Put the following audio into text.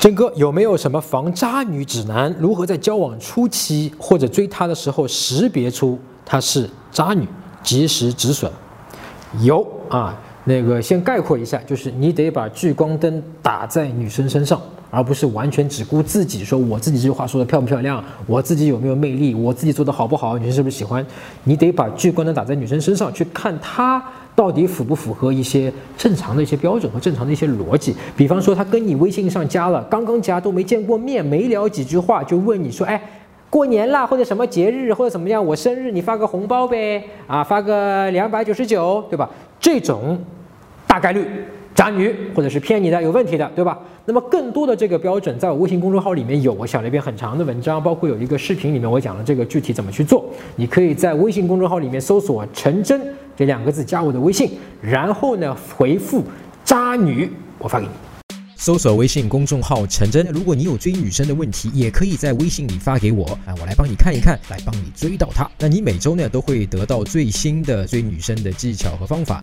郑哥有没有什么防渣女指南？如何在交往初期或者追她的时候识别出她是渣女，及时止损？有啊，那个先概括一下，就是你得把聚光灯打在女生身上，而不是完全只顾自己，说我自己这句话说的漂不漂亮，我自己有没有魅力，我自己做的好不好，女生是不是喜欢？你得把聚光灯打在女生身上，去看她。到底符不符合一些正常的一些标准和正常的一些逻辑？比方说，他跟你微信上加了，刚刚加都没见过面，没聊几句话就问你说：“哎，过年了或者什么节日或者怎么样，我生日你发个红包呗？啊，发个两百九十九，对吧？这种大概率渣女或者是骗你的，有问题的，对吧？那么更多的这个标准，在我微信公众号里面有，我写了一篇很长的文章，包括有一个视频里面我讲了这个具体怎么去做。你可以在微信公众号里面搜索“陈真”。这两个字加我的微信，然后呢回复“渣女”，我发给你。搜索微信公众号“陈真”，如果你有追女生的问题，也可以在微信里发给我啊，我来帮你看一看，来帮你追到她。那你每周呢都会得到最新的追女生的技巧和方法。